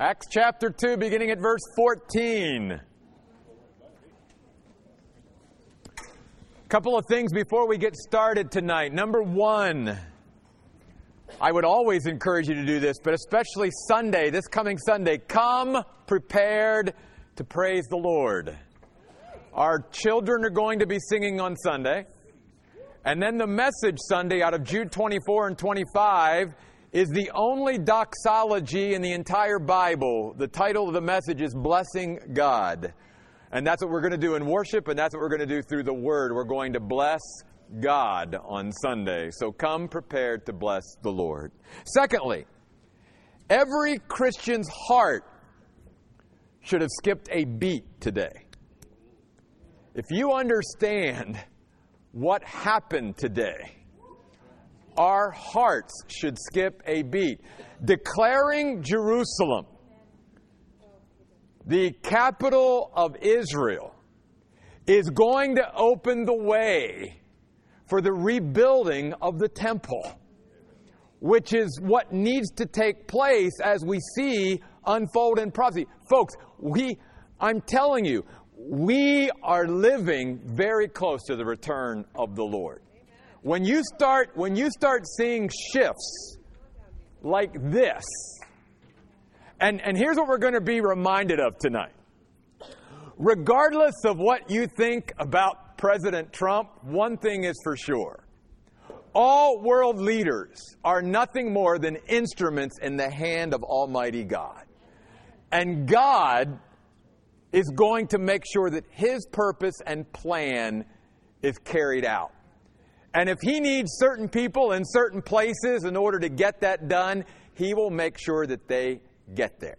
Acts chapter 2, beginning at verse 14. A Couple of things before we get started tonight. Number one, I would always encourage you to do this, but especially Sunday, this coming Sunday, come prepared to praise the Lord. Our children are going to be singing on Sunday. And then the message Sunday out of Jude 24 and 25 is the only doxology in the entire Bible. The title of the message is Blessing God. And that's what we're going to do in worship, and that's what we're going to do through the Word. We're going to bless God on Sunday. So come prepared to bless the Lord. Secondly, every Christian's heart should have skipped a beat today. If you understand what happened today, our hearts should skip a beat. Declaring Jerusalem the capital of Israel, is going to open the way for the rebuilding of the temple, which is what needs to take place as we see unfold in prophecy. Folks, we, I'm telling you, we are living very close to the return of the Lord. When you start, when you start seeing shifts like this, and, and here's what we're going to be reminded of tonight. Regardless of what you think about President Trump, one thing is for sure. All world leaders are nothing more than instruments in the hand of Almighty God. And God is going to make sure that His purpose and plan is carried out. And if He needs certain people in certain places in order to get that done, He will make sure that they get there.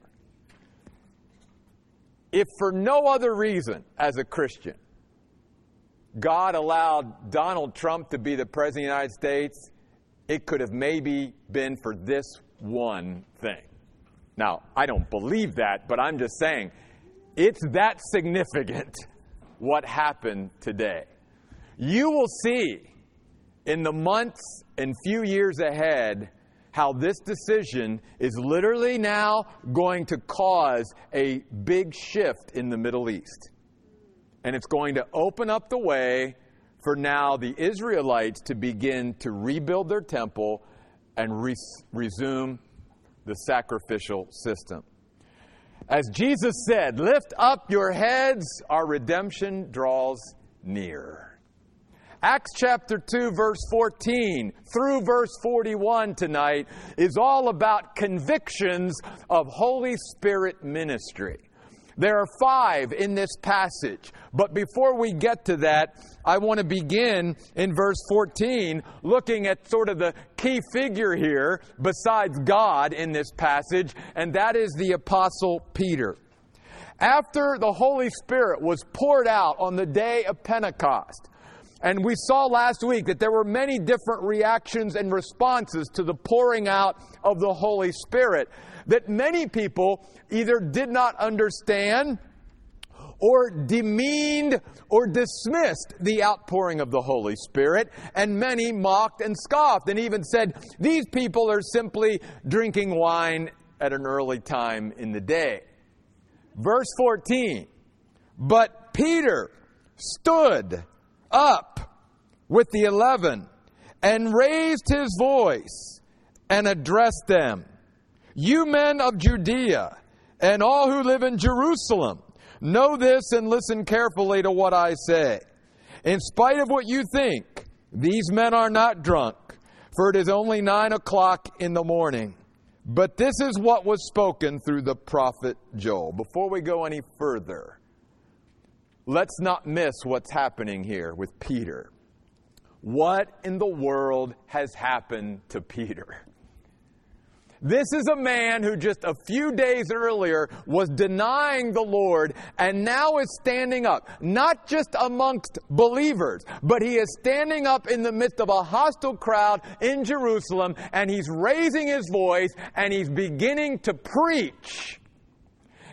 If for no other reason, as a Christian, God allowed Donald Trump to be the President of the United States, it could have maybe been for this one thing. Now, I don't believe that, but I'm just saying it's that significant what happened today. You will see in the months and few years ahead how this decision is literally now going to cause a big shift in the Middle East. And it's going to open up the way for now the Israelites to begin to rebuild their temple and re- resume the sacrificial system. As Jesus said, lift up your heads, our redemption draws near. Acts chapter 2, verse 14 through verse 41 tonight is all about convictions of Holy Spirit ministry. There are five in this passage. But before we get to that, I want to begin in verse 14, looking at sort of the key figure here, besides God in this passage, and that is the Apostle Peter. After the Holy Spirit was poured out on the day of Pentecost, and we saw last week that there were many different reactions and responses to the pouring out of the Holy Spirit that many people either did not understand or demeaned or dismissed the outpouring of the Holy Spirit, and many mocked and scoffed and even said, These people are simply drinking wine at an early time in the day. Verse 14 But Peter stood up with the eleven and raised his voice and addressed them You men of Judea and all who live in Jerusalem, know this and listen carefully to what I say. In spite of what you think, these men are not drunk, for it is only nine o'clock in the morning. But this is what was spoken through the prophet Joel. Before we go any further, let's not miss what's happening here with Peter. What in the world has happened to Peter? This is a man who just a few days earlier was denying the Lord and now is standing up, not just amongst believers, but he is standing up in the midst of a hostile crowd in Jerusalem and he's raising his voice and he's beginning to preach.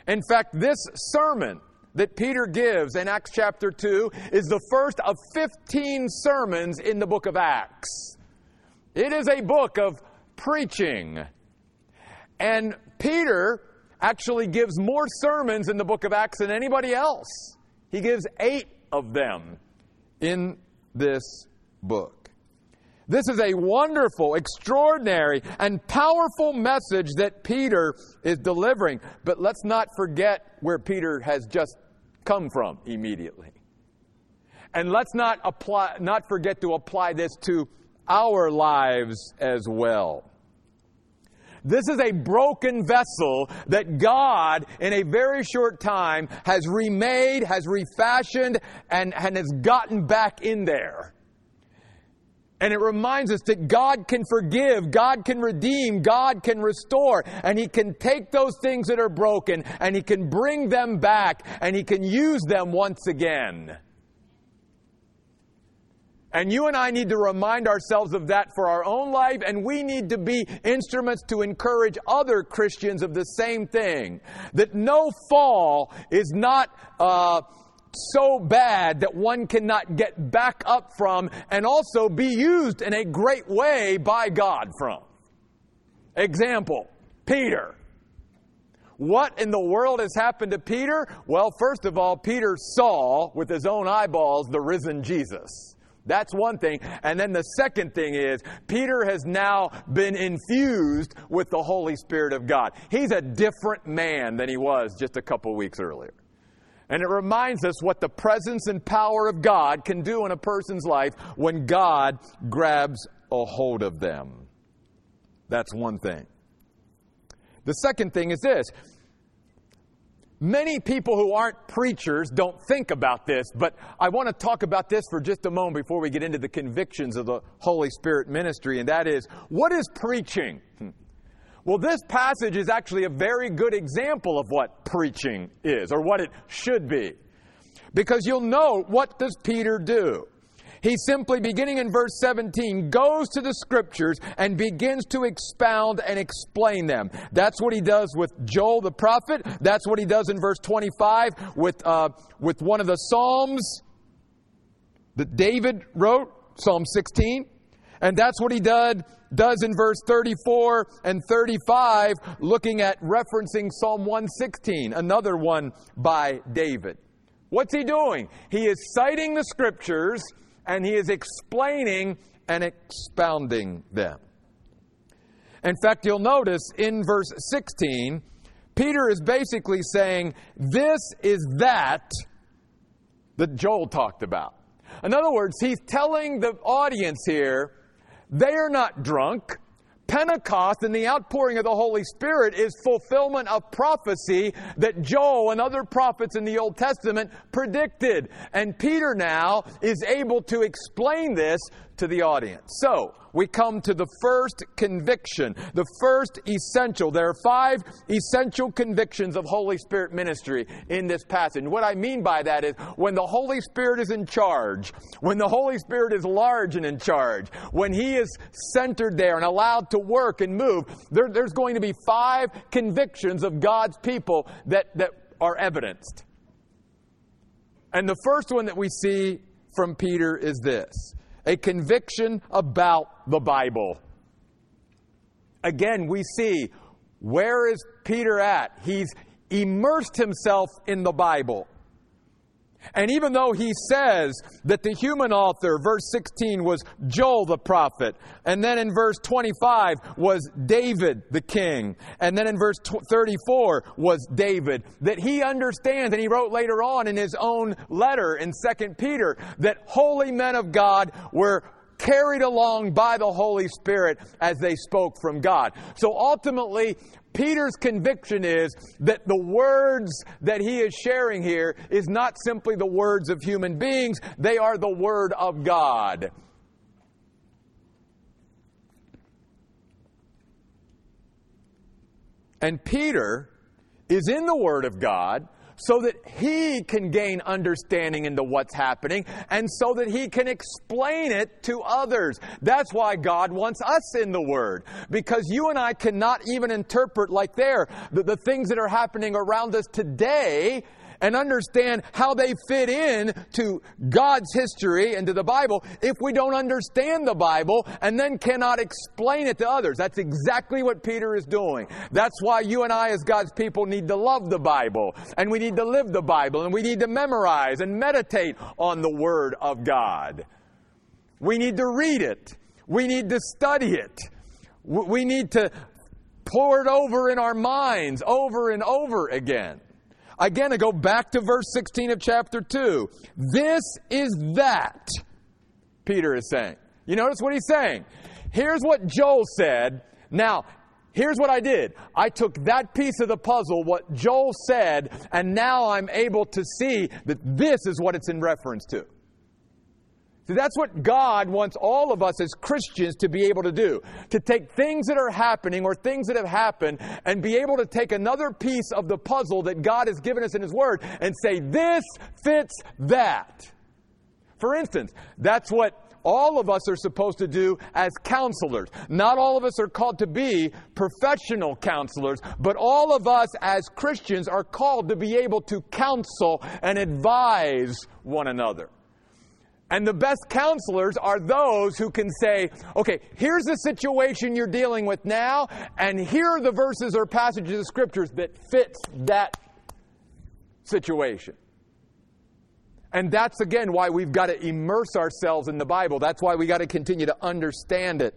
In fact, this sermon that Peter gives in Acts chapter 2 is the first of 15 sermons in the book of Acts. It is a book of preaching. And Peter actually gives more sermons in the book of Acts than anybody else. He gives eight of them in this book. This is a wonderful, extraordinary, and powerful message that Peter is delivering. But let's not forget where Peter has just come from immediately. And let's not apply, not forget to apply this to our lives as well. This is a broken vessel that God, in a very short time, has remade, has refashioned, and, and has gotten back in there. And it reminds us that God can forgive, God can redeem, God can restore, and He can take those things that are broken and He can bring them back and He can use them once again. And you and I need to remind ourselves of that for our own life, and we need to be instruments to encourage other Christians of the same thing. That no fall is not. Uh, so bad that one cannot get back up from and also be used in a great way by God from. Example, Peter. What in the world has happened to Peter? Well, first of all, Peter saw with his own eyeballs the risen Jesus. That's one thing. And then the second thing is, Peter has now been infused with the Holy Spirit of God. He's a different man than he was just a couple weeks earlier. And it reminds us what the presence and power of God can do in a person's life when God grabs a hold of them. That's one thing. The second thing is this Many people who aren't preachers don't think about this, but I want to talk about this for just a moment before we get into the convictions of the Holy Spirit ministry, and that is what is preaching? Hmm. Well, this passage is actually a very good example of what preaching is, or what it should be. Because you'll know what does Peter do? He simply, beginning in verse 17, goes to the scriptures and begins to expound and explain them. That's what he does with Joel the prophet. That's what he does in verse 25 with, uh, with one of the Psalms that David wrote, Psalm 16. And that's what he did, does in verse 34 and 35, looking at referencing Psalm 116, another one by David. What's he doing? He is citing the scriptures and he is explaining and expounding them. In fact, you'll notice in verse 16, Peter is basically saying, This is that that Joel talked about. In other words, he's telling the audience here, they are not drunk. Pentecost and the outpouring of the Holy Spirit is fulfillment of prophecy that Joel and other prophets in the Old Testament predicted. And Peter now is able to explain this to the audience. So, we come to the first conviction, the first essential. There are five essential convictions of Holy Spirit ministry in this passage. What I mean by that is when the Holy Spirit is in charge, when the Holy Spirit is large and in charge, when He is centered there and allowed to work and move, there, there's going to be five convictions of God's people that, that are evidenced. And the first one that we see from Peter is this a conviction about the Bible. Again, we see where is Peter at? He's immersed himself in the Bible. And even though he says that the human author, verse 16, was Joel the prophet, and then in verse 25 was David the king, and then in verse 34 was David, that he understands, and he wrote later on in his own letter in 2 Peter, that holy men of God were carried along by the Holy Spirit as they spoke from God. So ultimately, Peter's conviction is that the words that he is sharing here is not simply the words of human beings, they are the Word of God. And Peter is in the Word of God so that he can gain understanding into what's happening and so that he can explain it to others. That's why God wants us in the Word. Because you and I cannot even interpret like there the, the things that are happening around us today and understand how they fit in to God's history and to the Bible if we don't understand the Bible and then cannot explain it to others. That's exactly what Peter is doing. That's why you and I, as God's people, need to love the Bible and we need to live the Bible and we need to memorize and meditate on the Word of God. We need to read it. We need to study it. We need to pour it over in our minds over and over again. Again, I go back to verse 16 of chapter 2. This is that, Peter is saying. You notice what he's saying? Here's what Joel said. Now, here's what I did. I took that piece of the puzzle, what Joel said, and now I'm able to see that this is what it's in reference to. That's what God wants all of us as Christians to be able to do. To take things that are happening or things that have happened and be able to take another piece of the puzzle that God has given us in His Word and say, this fits that. For instance, that's what all of us are supposed to do as counselors. Not all of us are called to be professional counselors, but all of us as Christians are called to be able to counsel and advise one another. And the best counselors are those who can say, okay, here's the situation you're dealing with now, and here are the verses or passages of scriptures that fits that situation. And that's again why we've got to immerse ourselves in the Bible. That's why we got to continue to understand it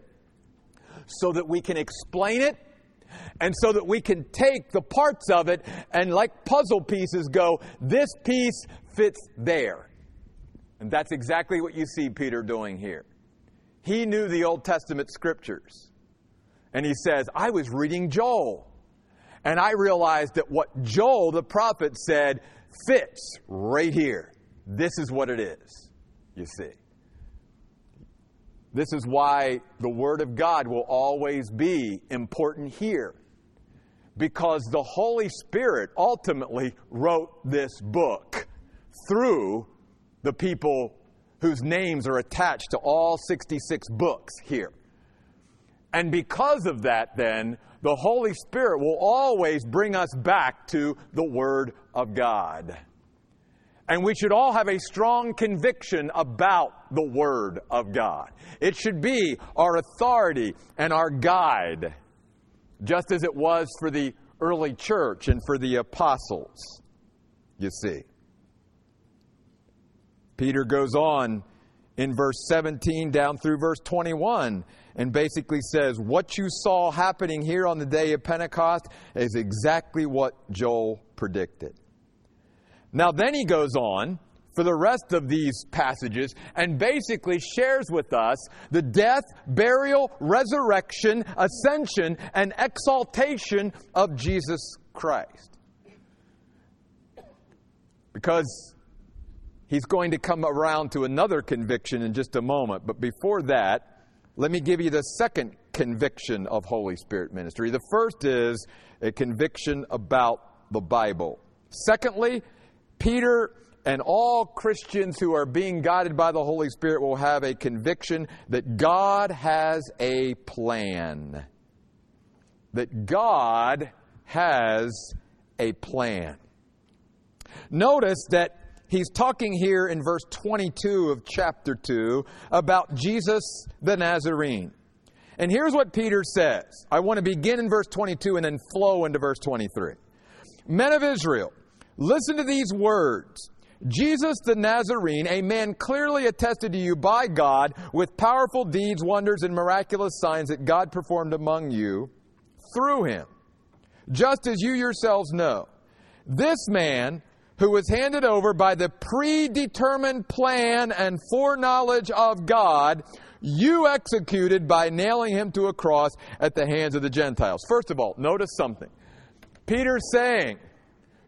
so that we can explain it and so that we can take the parts of it and like puzzle pieces go, this piece fits there. And that's exactly what you see Peter doing here. He knew the Old Testament scriptures. And he says, I was reading Joel. And I realized that what Joel the prophet said fits right here. This is what it is, you see. This is why the Word of God will always be important here. Because the Holy Spirit ultimately wrote this book through the people whose names are attached to all 66 books here. And because of that, then, the Holy Spirit will always bring us back to the Word of God. And we should all have a strong conviction about the Word of God. It should be our authority and our guide, just as it was for the early church and for the apostles, you see. Peter goes on in verse 17 down through verse 21 and basically says, What you saw happening here on the day of Pentecost is exactly what Joel predicted. Now, then he goes on for the rest of these passages and basically shares with us the death, burial, resurrection, ascension, and exaltation of Jesus Christ. Because He's going to come around to another conviction in just a moment. But before that, let me give you the second conviction of Holy Spirit ministry. The first is a conviction about the Bible. Secondly, Peter and all Christians who are being guided by the Holy Spirit will have a conviction that God has a plan. That God has a plan. Notice that he's talking here in verse 22 of chapter 2 about Jesus the Nazarene. And here's what Peter says. I want to begin in verse 22 and then flow into verse 23. Men of Israel, listen to these words. Jesus the Nazarene, a man clearly attested to you by God with powerful deeds, wonders, and miraculous signs that God performed among you through him, just as you yourselves know. This man who was handed over by the predetermined plan and foreknowledge of God, you executed by nailing him to a cross at the hands of the Gentiles. First of all, notice something. Peter's saying,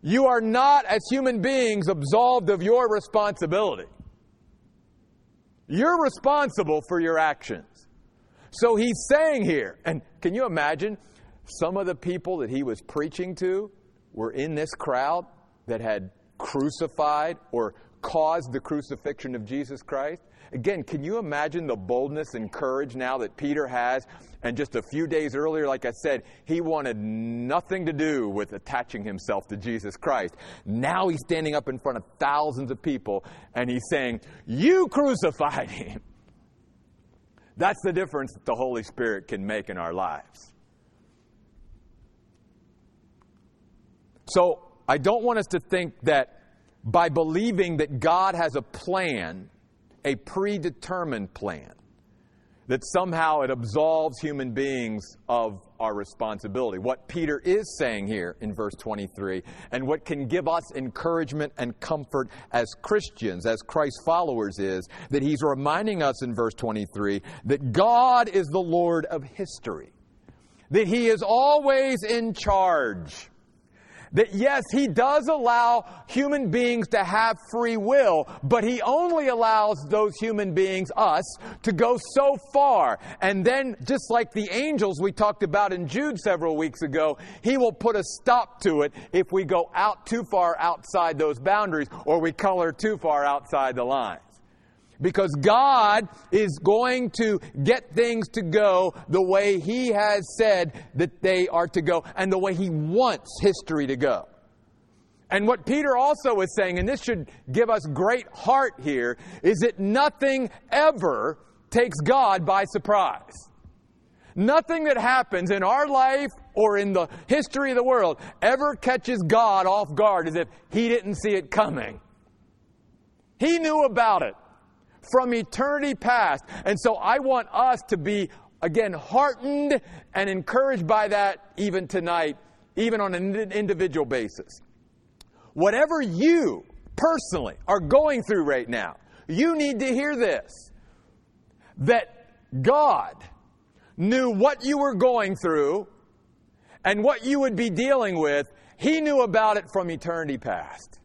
You are not, as human beings, absolved of your responsibility. You're responsible for your actions. So he's saying here, and can you imagine some of the people that he was preaching to were in this crowd that had crucified or caused the crucifixion of Jesus Christ? Again, can you imagine the boldness and courage now that Peter has? And just a few days earlier, like I said, he wanted nothing to do with attaching himself to Jesus Christ. Now he's standing up in front of thousands of people and he's saying, You crucified him. That's the difference that the Holy Spirit can make in our lives. So I don't want us to think that by believing that God has a plan, a predetermined plan, that somehow it absolves human beings of our responsibility. What Peter is saying here in verse 23, and what can give us encouragement and comfort as Christians, as Christ followers, is that he's reminding us in verse 23 that God is the Lord of history, that he is always in charge that yes, He does allow human beings to have free will, but He only allows those human beings, us, to go so far. And then, just like the angels we talked about in Jude several weeks ago, He will put a stop to it if we go out too far outside those boundaries or we color too far outside the lines because God is going to get things to go the way He has said that they are to go and the way He wants history to go. And what Peter also is saying, and this should give us great heart here, is that nothing ever takes God by surprise. Nothing that happens in our life or in the history of the world ever catches God off guard as if He didn't see it coming. He knew about it from eternity past. And so I want us to be, again, heartened and encouraged by that even tonight, even on an individual basis. Whatever you personally are going through right now, you need to hear this that God knew what you were going through and what you would be dealing with. He knew about it from eternity past.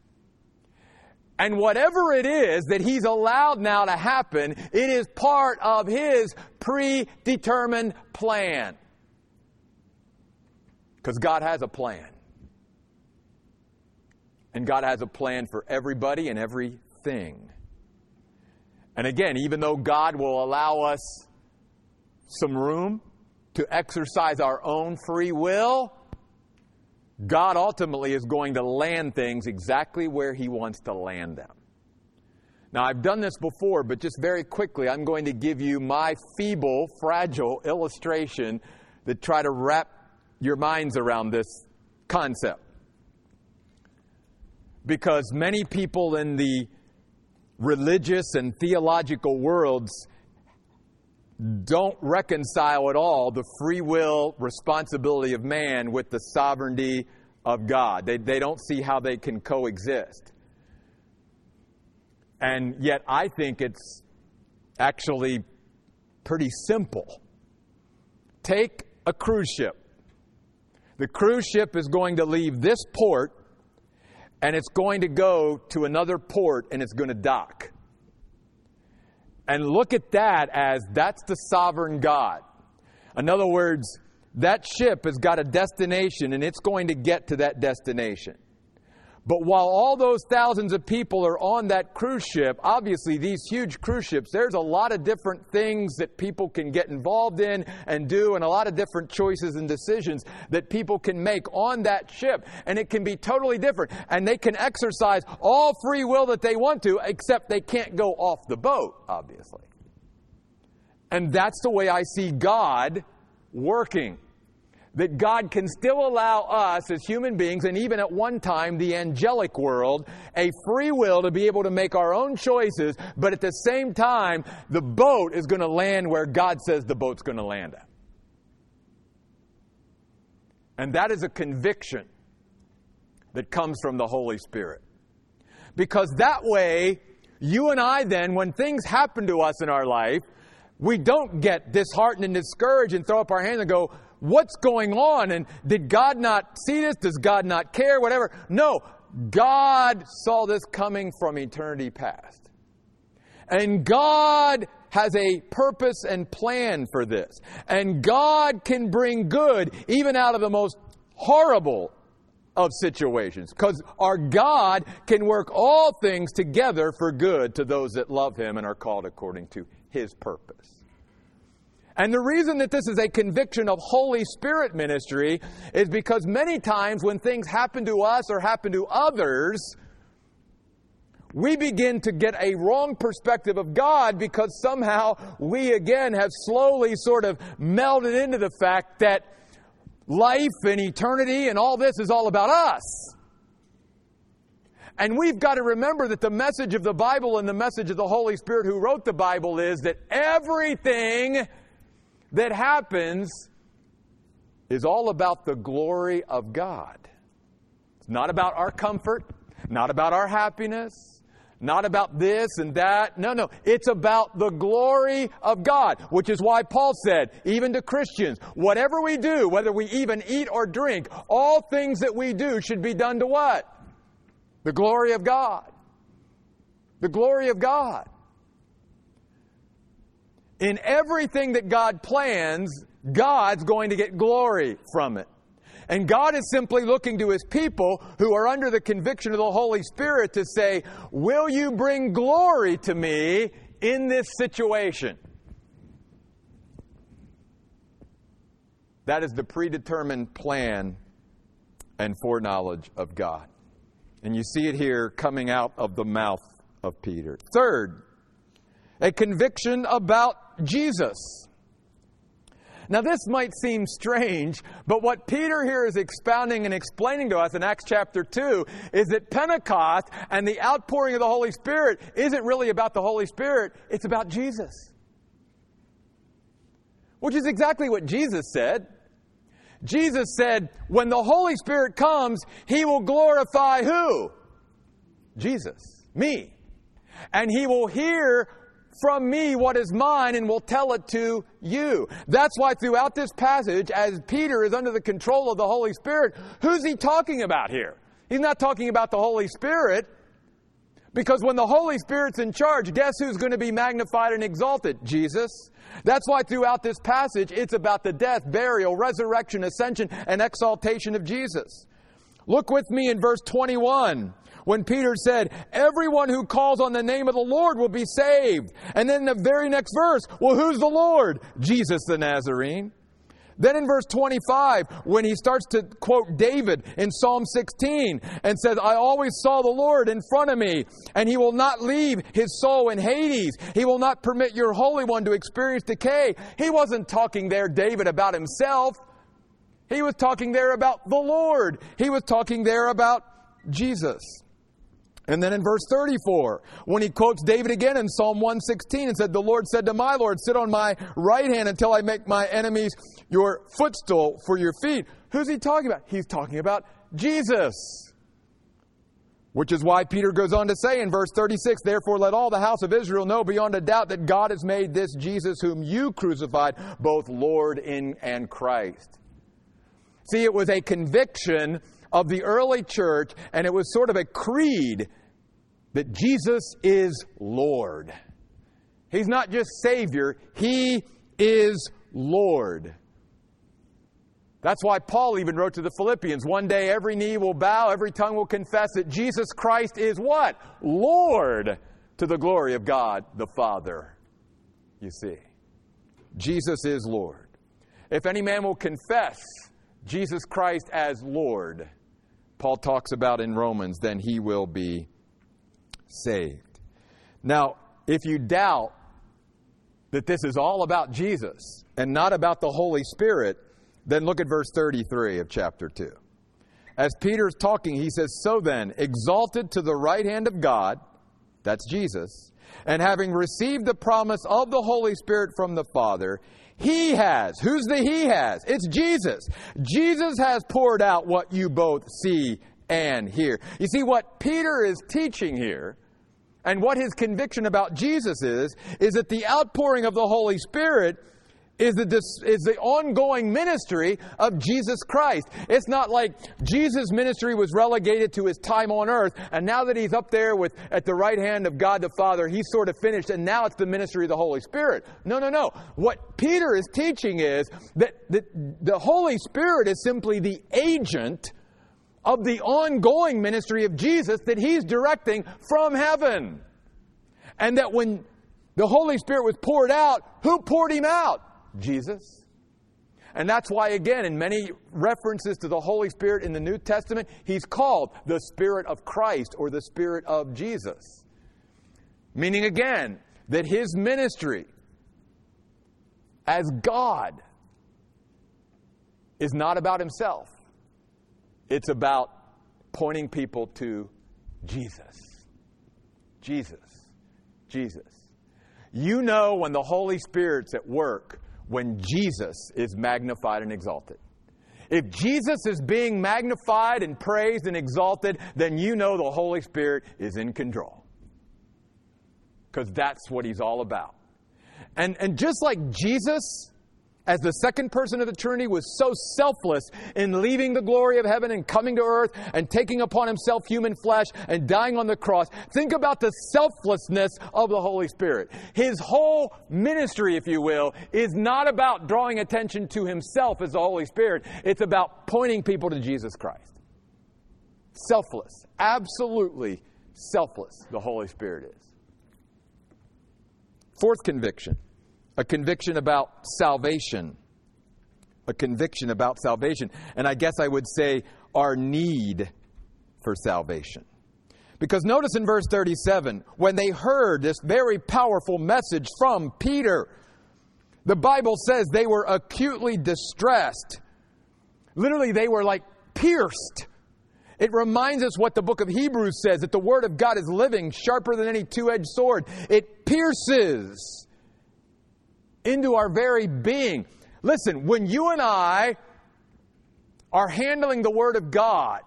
And whatever it is that He's allowed now to happen, it is part of His predetermined plan. Because God has a plan. And God has a plan for everybody and everything. And again, even though God will allow us some room to exercise our own free will, God ultimately is going to land things exactly where He wants to land them. Now, I've done this before, but just very quickly, I'm going to give you my feeble, fragile illustration that try to wrap your minds around this concept. Because many people in the religious and theological worlds don't reconcile at all the free will responsibility of man with the sovereignty of God. They, they don't see how they can coexist. And yet, I think it's actually pretty simple. Take a cruise ship. The cruise ship is going to leave this port and it's going to go to another port and it's going to dock and look at that as that's the sovereign God. In other words, that ship has got a destination and it's going to get to that destination. But while all those thousands of people are on that cruise ship, obviously these huge cruise ships, there's a lot of different things that people can get involved in and do, and a lot of different choices and decisions that people can make on that ship. And it can be totally different. And they can exercise all free will that they want to, except they can't go off the boat, obviously. And that's the way I see God working that God can still allow us as human beings, and even at one time the angelic world, a free will to be able to make our own choices, but at the same time, the boat is going to land where God says the boat's going to land at. And that is a conviction that comes from the Holy Spirit. Because that way, you and I then, when things happen to us in our life, we don't get disheartened and discouraged and throw up our hands and go, what's going on and did God not see this? Does God not care? Whatever. No, God saw this coming from eternity past. And God has a purpose and plan for this. And God can bring good even out of the most horrible of situations because our God can work all things together for good to those that love Him and are called according to His purpose. And the reason that this is a conviction of Holy Spirit ministry is because many times when things happen to us or happen to others, we begin to get a wrong perspective of God because somehow we again have slowly sort of melded into the fact that life and eternity and all this is all about us. And we've got to remember that the message of the Bible and the message of the Holy Spirit who wrote the Bible is that everything that happens is all about the glory of God. It's not about our comfort, not about our happiness, not about this and that. No, no. It's about the glory of God, which is why Paul said, even to Christians, whatever we do, whether we even eat or drink, all things that we do should be done to what? The glory of God. The glory of God. In everything that God plans, God's going to get glory from it. And God is simply looking to his people who are under the conviction of the Holy Spirit to say, Will you bring glory to me in this situation? That is the predetermined plan and foreknowledge of God. And you see it here coming out of the mouth of Peter. Third, a conviction about Jesus. Now, this might seem strange, but what Peter here is expounding and explaining to us in Acts chapter 2 is that Pentecost and the outpouring of the Holy Spirit isn't really about the Holy Spirit, it's about Jesus. Which is exactly what Jesus said. Jesus said, when the Holy Spirit comes, He will glorify who? Jesus, me. And He will hear from me what is mine and will tell it to you. That's why throughout this passage, as Peter is under the control of the Holy Spirit, who's he talking about here? He's not talking about the Holy Spirit. Because when the Holy Spirit's in charge, guess who's going to be magnified and exalted? Jesus. That's why throughout this passage, it's about the death, burial, resurrection, ascension, and exaltation of Jesus. Look with me in verse 21 when Peter said, Everyone who calls on the name of the Lord will be saved. And then the very next verse, well, who's the Lord? Jesus the Nazarene. Then in verse 25, when he starts to quote David in Psalm 16 and says, I always saw the Lord in front of me, and he will not leave his soul in Hades. He will not permit your Holy One to experience decay. He wasn't talking there, David, about himself. He was talking there about the Lord. He was talking there about Jesus. And then in verse 34, when he quotes David again in Psalm 116 and said, The Lord said to my Lord, Sit on my right hand until I make my enemies your footstool for your feet. Who's he talking about? He's talking about Jesus. Which is why Peter goes on to say in verse 36, Therefore let all the house of Israel know beyond a doubt that God has made this Jesus whom you crucified both Lord and Christ. See, it was a conviction of the early church, and it was sort of a creed that Jesus is Lord. He's not just Savior, He is Lord. That's why Paul even wrote to the Philippians one day every knee will bow, every tongue will confess that Jesus Christ is what? Lord to the glory of God the Father. You see, Jesus is Lord. If any man will confess Jesus Christ as Lord, Paul talks about in Romans, then he will be saved. Now, if you doubt that this is all about Jesus and not about the Holy Spirit, then look at verse 33 of chapter 2. As Peter's talking, he says, So then, exalted to the right hand of God, that's Jesus, and having received the promise of the Holy Spirit from the Father, he has. Who's the He has? It's Jesus. Jesus has poured out what you both see and hear. You see, what Peter is teaching here, and what his conviction about Jesus is, is that the outpouring of the Holy Spirit is the, is the ongoing ministry of Jesus Christ. It's not like Jesus' ministry was relegated to his time on earth, and now that he's up there with at the right hand of God the Father, he's sort of finished, and now it's the ministry of the Holy Spirit. No, no, no. What Peter is teaching is that the, the Holy Spirit is simply the agent of the ongoing ministry of Jesus that he's directing from heaven. And that when the Holy Spirit was poured out, who poured him out? Jesus. And that's why, again, in many references to the Holy Spirit in the New Testament, he's called the Spirit of Christ or the Spirit of Jesus. Meaning, again, that his ministry as God is not about himself, it's about pointing people to Jesus. Jesus. Jesus. You know when the Holy Spirit's at work when Jesus is magnified and exalted. If Jesus is being magnified and praised and exalted, then you know the Holy Spirit is in control. Because that's what he's all about. And, and just like Jesus as the second person of the Trinity, was so selfless in leaving the glory of heaven and coming to earth and taking upon himself human flesh and dying on the cross. Think about the selflessness of the Holy Spirit. His whole ministry, if you will, is not about drawing attention to himself as the Holy Spirit, it's about pointing people to Jesus Christ. Selfless, absolutely selfless, the Holy Spirit is. Fourth conviction a conviction about salvation. A conviction about salvation. And I guess I would say our need for salvation. Because notice in verse 37, when they heard this very powerful message from Peter, the Bible says they were acutely distressed. Literally, they were like pierced. It reminds us what the book of Hebrews says that the Word of God is living, sharper than any two edged sword. It pierces into our very being. Listen, when you and I are handling the Word of God,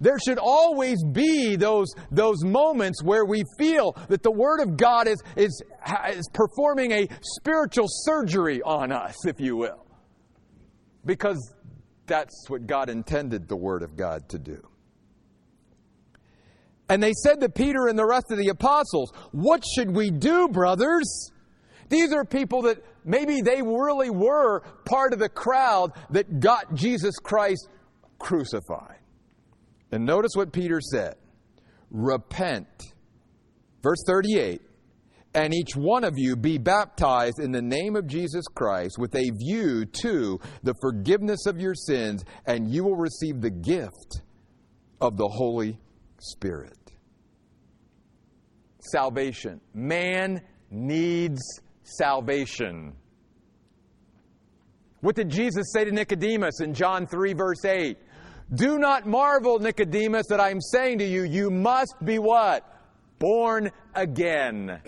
there should always be those, those moments where we feel that the Word of God is, is, is performing a spiritual surgery on us, if you will. Because that's what God intended the Word of God to do. And they said to Peter and the rest of the apostles, What should we do, brothers? These are people that maybe they really were part of the crowd that got Jesus Christ crucified. And notice what Peter said Repent. Verse 38 and each one of you be baptized in the name of Jesus Christ with a view to the forgiveness of your sins, and you will receive the gift of the Holy Spirit. Salvation. Man needs salvation. What did Jesus say to Nicodemus in John 3, verse 8? Do not marvel, Nicodemus, that I'm saying to you, you must be what? Born again.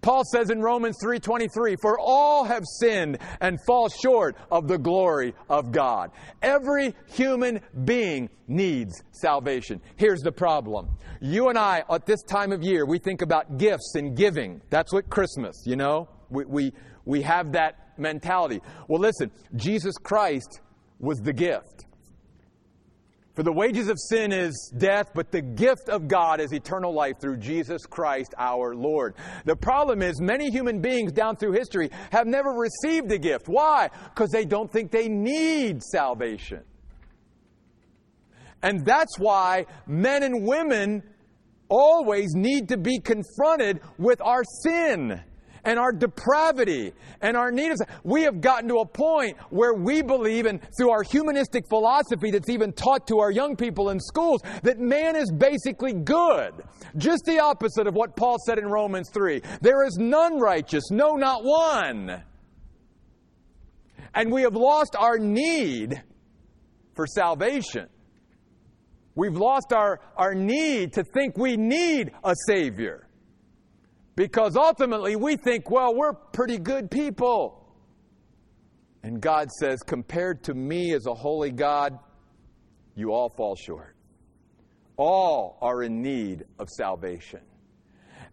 Paul says in Romans 3:23, "For all have sinned and fall short of the glory of God." Every human being needs salvation. Here's the problem. You and I at this time of year, we think about gifts and giving. That's what Christmas, you know? We we we have that mentality. Well, listen, Jesus Christ was the gift. For the wages of sin is death, but the gift of God is eternal life through Jesus Christ our Lord. The problem is, many human beings down through history have never received the gift. Why? Because they don't think they need salvation. And that's why men and women always need to be confronted with our sin and our depravity and our need of we have gotten to a point where we believe and through our humanistic philosophy that's even taught to our young people in schools that man is basically good. Just the opposite of what paul said in romans 3 there is none righteous no not one. And we have lost our need for salvation. We've lost our, our need to think we need a savior because ultimately we think, well, we're pretty good people. And God says, compared to me as a holy God, you all fall short. All are in need of salvation.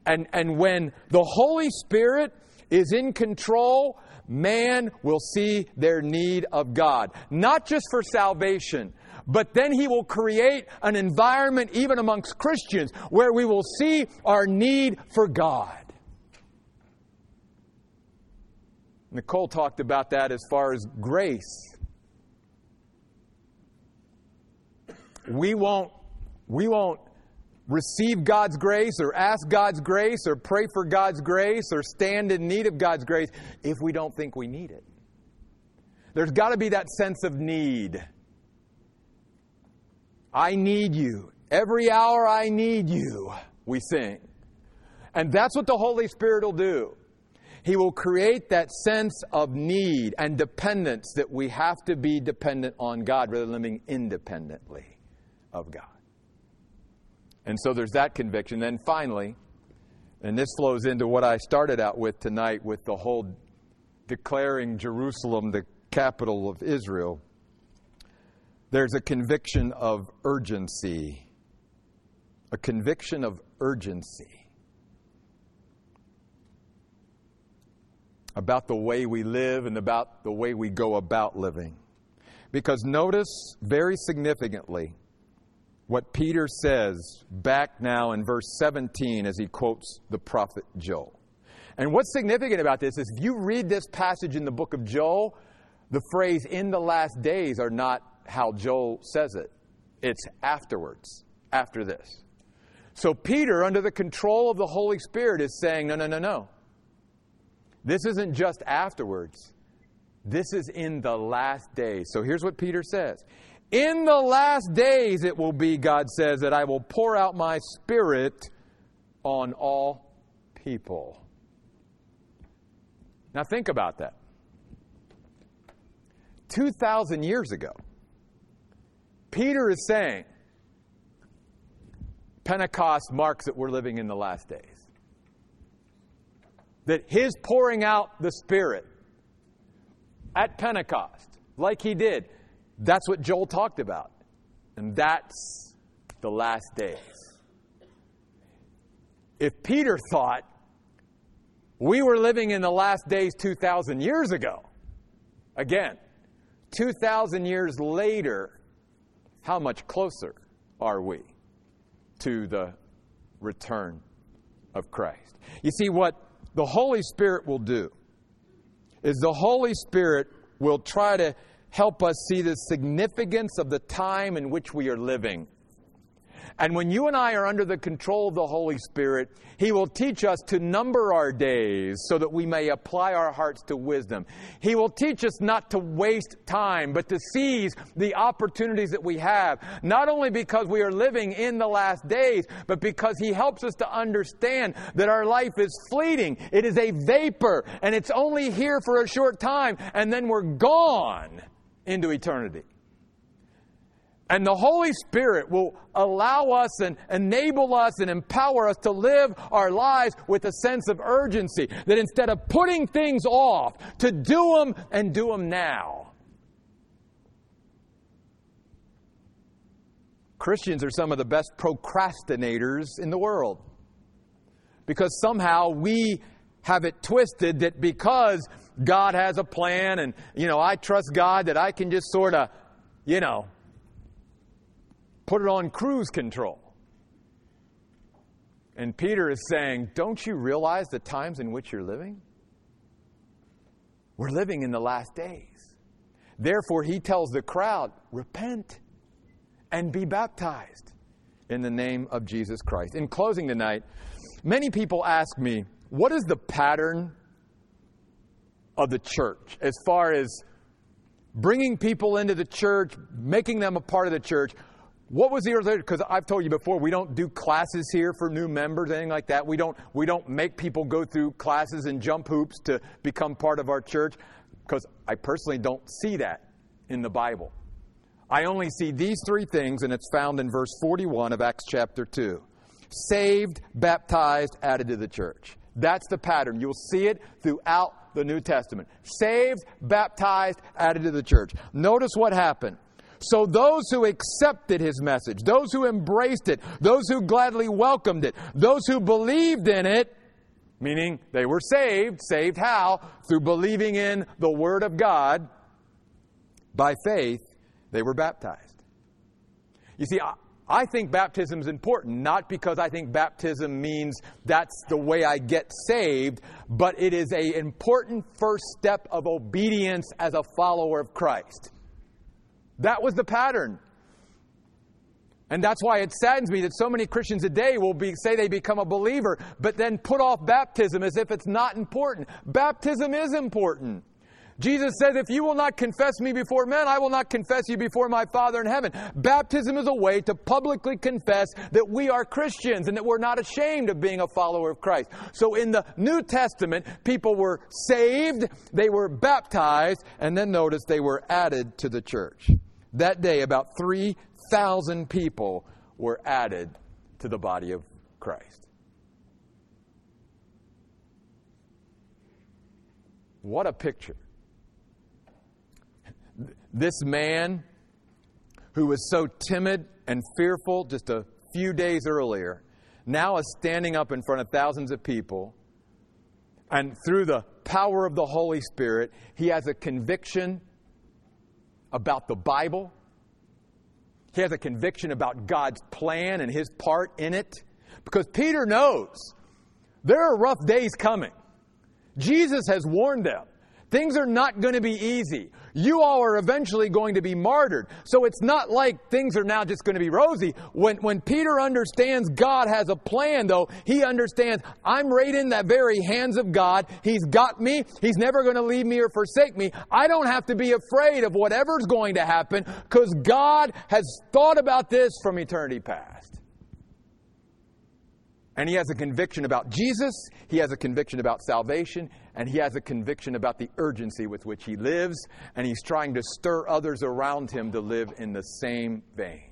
And, and when the Holy Spirit is in control, man will see their need of God. Not just for salvation, but then He will create an environment, even amongst Christians, where we will see our need for God. Nicole talked about that as far as grace. we won't, we won't receive God's grace or ask God's grace or pray for God's grace or stand in need of God's grace if we don't think we need it. There's got to be that sense of need. I need you. Every hour I need you, we sing. And that's what the Holy Spirit will do. He will create that sense of need and dependence that we have to be dependent on God rather than living independently of God. And so there's that conviction. Then finally, and this flows into what I started out with tonight with the whole declaring Jerusalem the capital of Israel, there's a conviction of urgency. A conviction of urgency about the way we live and about the way we go about living. Because notice very significantly, what Peter says back now in verse 17 as he quotes the prophet Joel. And what's significant about this is if you read this passage in the book of Joel, the phrase in the last days are not how Joel says it. It's afterwards, after this. So Peter, under the control of the Holy Spirit, is saying, no, no, no, no. This isn't just afterwards. This is in the last days. So here's what Peter says in the last days it will be, God says, that I will pour out my spirit on all people. Now think about that. 2,000 years ago, Peter is saying, Pentecost marks that we're living in the last days. That his pouring out the Spirit at Pentecost, like he did, that's what Joel talked about. And that's the last days. If Peter thought we were living in the last days 2,000 years ago, again, 2,000 years later, how much closer are we to the return of Christ? You see, what the Holy Spirit will do is the Holy Spirit will try to help us see the significance of the time in which we are living. And when you and I are under the control of the Holy Spirit, He will teach us to number our days so that we may apply our hearts to wisdom. He will teach us not to waste time, but to seize the opportunities that we have, not only because we are living in the last days, but because He helps us to understand that our life is fleeting. It is a vapor, and it's only here for a short time, and then we're gone into eternity. And the Holy Spirit will allow us and enable us and empower us to live our lives with a sense of urgency. That instead of putting things off, to do them and do them now. Christians are some of the best procrastinators in the world. Because somehow we have it twisted that because God has a plan and, you know, I trust God that I can just sort of, you know, put it on cruise control. And Peter is saying, Don't you realize the times in which you're living? We're living in the last days. Therefore, he tells the crowd, Repent and be baptized in the name of Jesus Christ. In closing tonight, many people ask me, what is the pattern of the church as far as bringing people into the church, making them a part of the church? What was the early? Because I've told you before, we don't do classes here for new members, anything like that. We don't we don't make people go through classes and jump hoops to become part of our church. Because I personally don't see that in the Bible. I only see these three things, and it's found in verse 41 of Acts chapter 2 saved, baptized, added to the church. That's the pattern. You'll see it throughout the New Testament. Saved, baptized, added to the church. Notice what happened. So those who accepted his message, those who embraced it, those who gladly welcomed it, those who believed in it, meaning they were saved, saved how? Through believing in the Word of God, by faith, they were baptized. You see, I think baptism is important, not because I think baptism means that's the way I get saved, but it is an important first step of obedience as a follower of Christ. That was the pattern. And that's why it saddens me that so many Christians today will be, say they become a believer, but then put off baptism as if it's not important. Baptism is important. Jesus says, If you will not confess me before men, I will not confess you before my Father in heaven. Baptism is a way to publicly confess that we are Christians and that we're not ashamed of being a follower of Christ. So in the New Testament, people were saved, they were baptized, and then notice they were added to the church. That day, about 3,000 people were added to the body of Christ. What a picture this man who was so timid and fearful just a few days earlier now is standing up in front of thousands of people. And through the power of the Holy Spirit, he has a conviction about the Bible. He has a conviction about God's plan and his part in it. Because Peter knows there are rough days coming. Jesus has warned them. Things are not going to be easy. You all are eventually going to be martyred. So it's not like things are now just going to be rosy. When, when Peter understands God has a plan, though, he understands I'm right in the very hands of God. He's got me. He's never going to leave me or forsake me. I don't have to be afraid of whatever's going to happen because God has thought about this from eternity past. And he has a conviction about Jesus, he has a conviction about salvation, and he has a conviction about the urgency with which he lives, and he's trying to stir others around him to live in the same vein.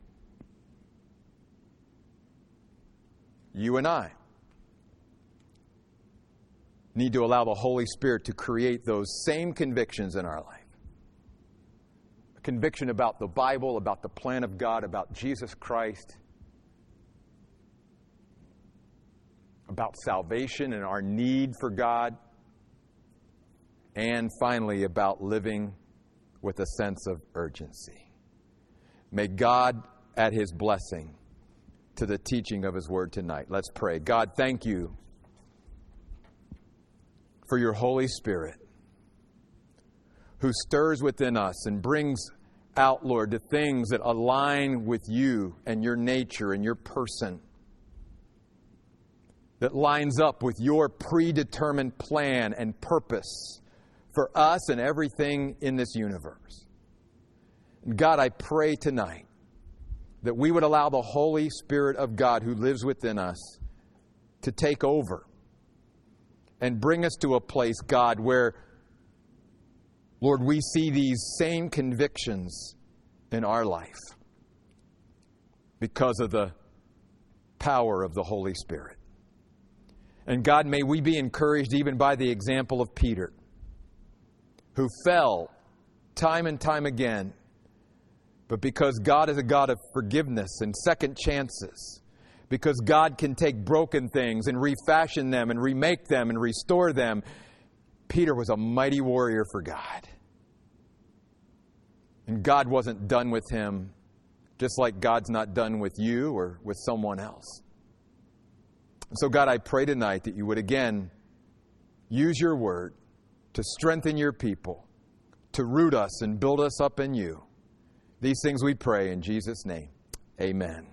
You and I need to allow the Holy Spirit to create those same convictions in our life. A conviction about the Bible, about the plan of God, about Jesus Christ, about salvation and our need for God and finally about living with a sense of urgency. May God add his blessing to the teaching of his word tonight. Let's pray. God, thank you for your Holy Spirit who stirs within us and brings out, Lord, the things that align with you and your nature and your person that lines up with your predetermined plan and purpose for us and everything in this universe. God, I pray tonight that we would allow the Holy Spirit of God who lives within us to take over and bring us to a place, God, where, Lord, we see these same convictions in our life because of the power of the Holy Spirit. And God, may we be encouraged even by the example of Peter who fell time and time again. But because God is a God of forgiveness and second chances, because God can take broken things and refashion them and remake them and restore them, Peter was a mighty warrior for God. And God wasn't done with him, just like God's not done with you or with someone else. So, God, I pray tonight that you would again use your word to strengthen your people, to root us and build us up in you. These things we pray in Jesus' name. Amen.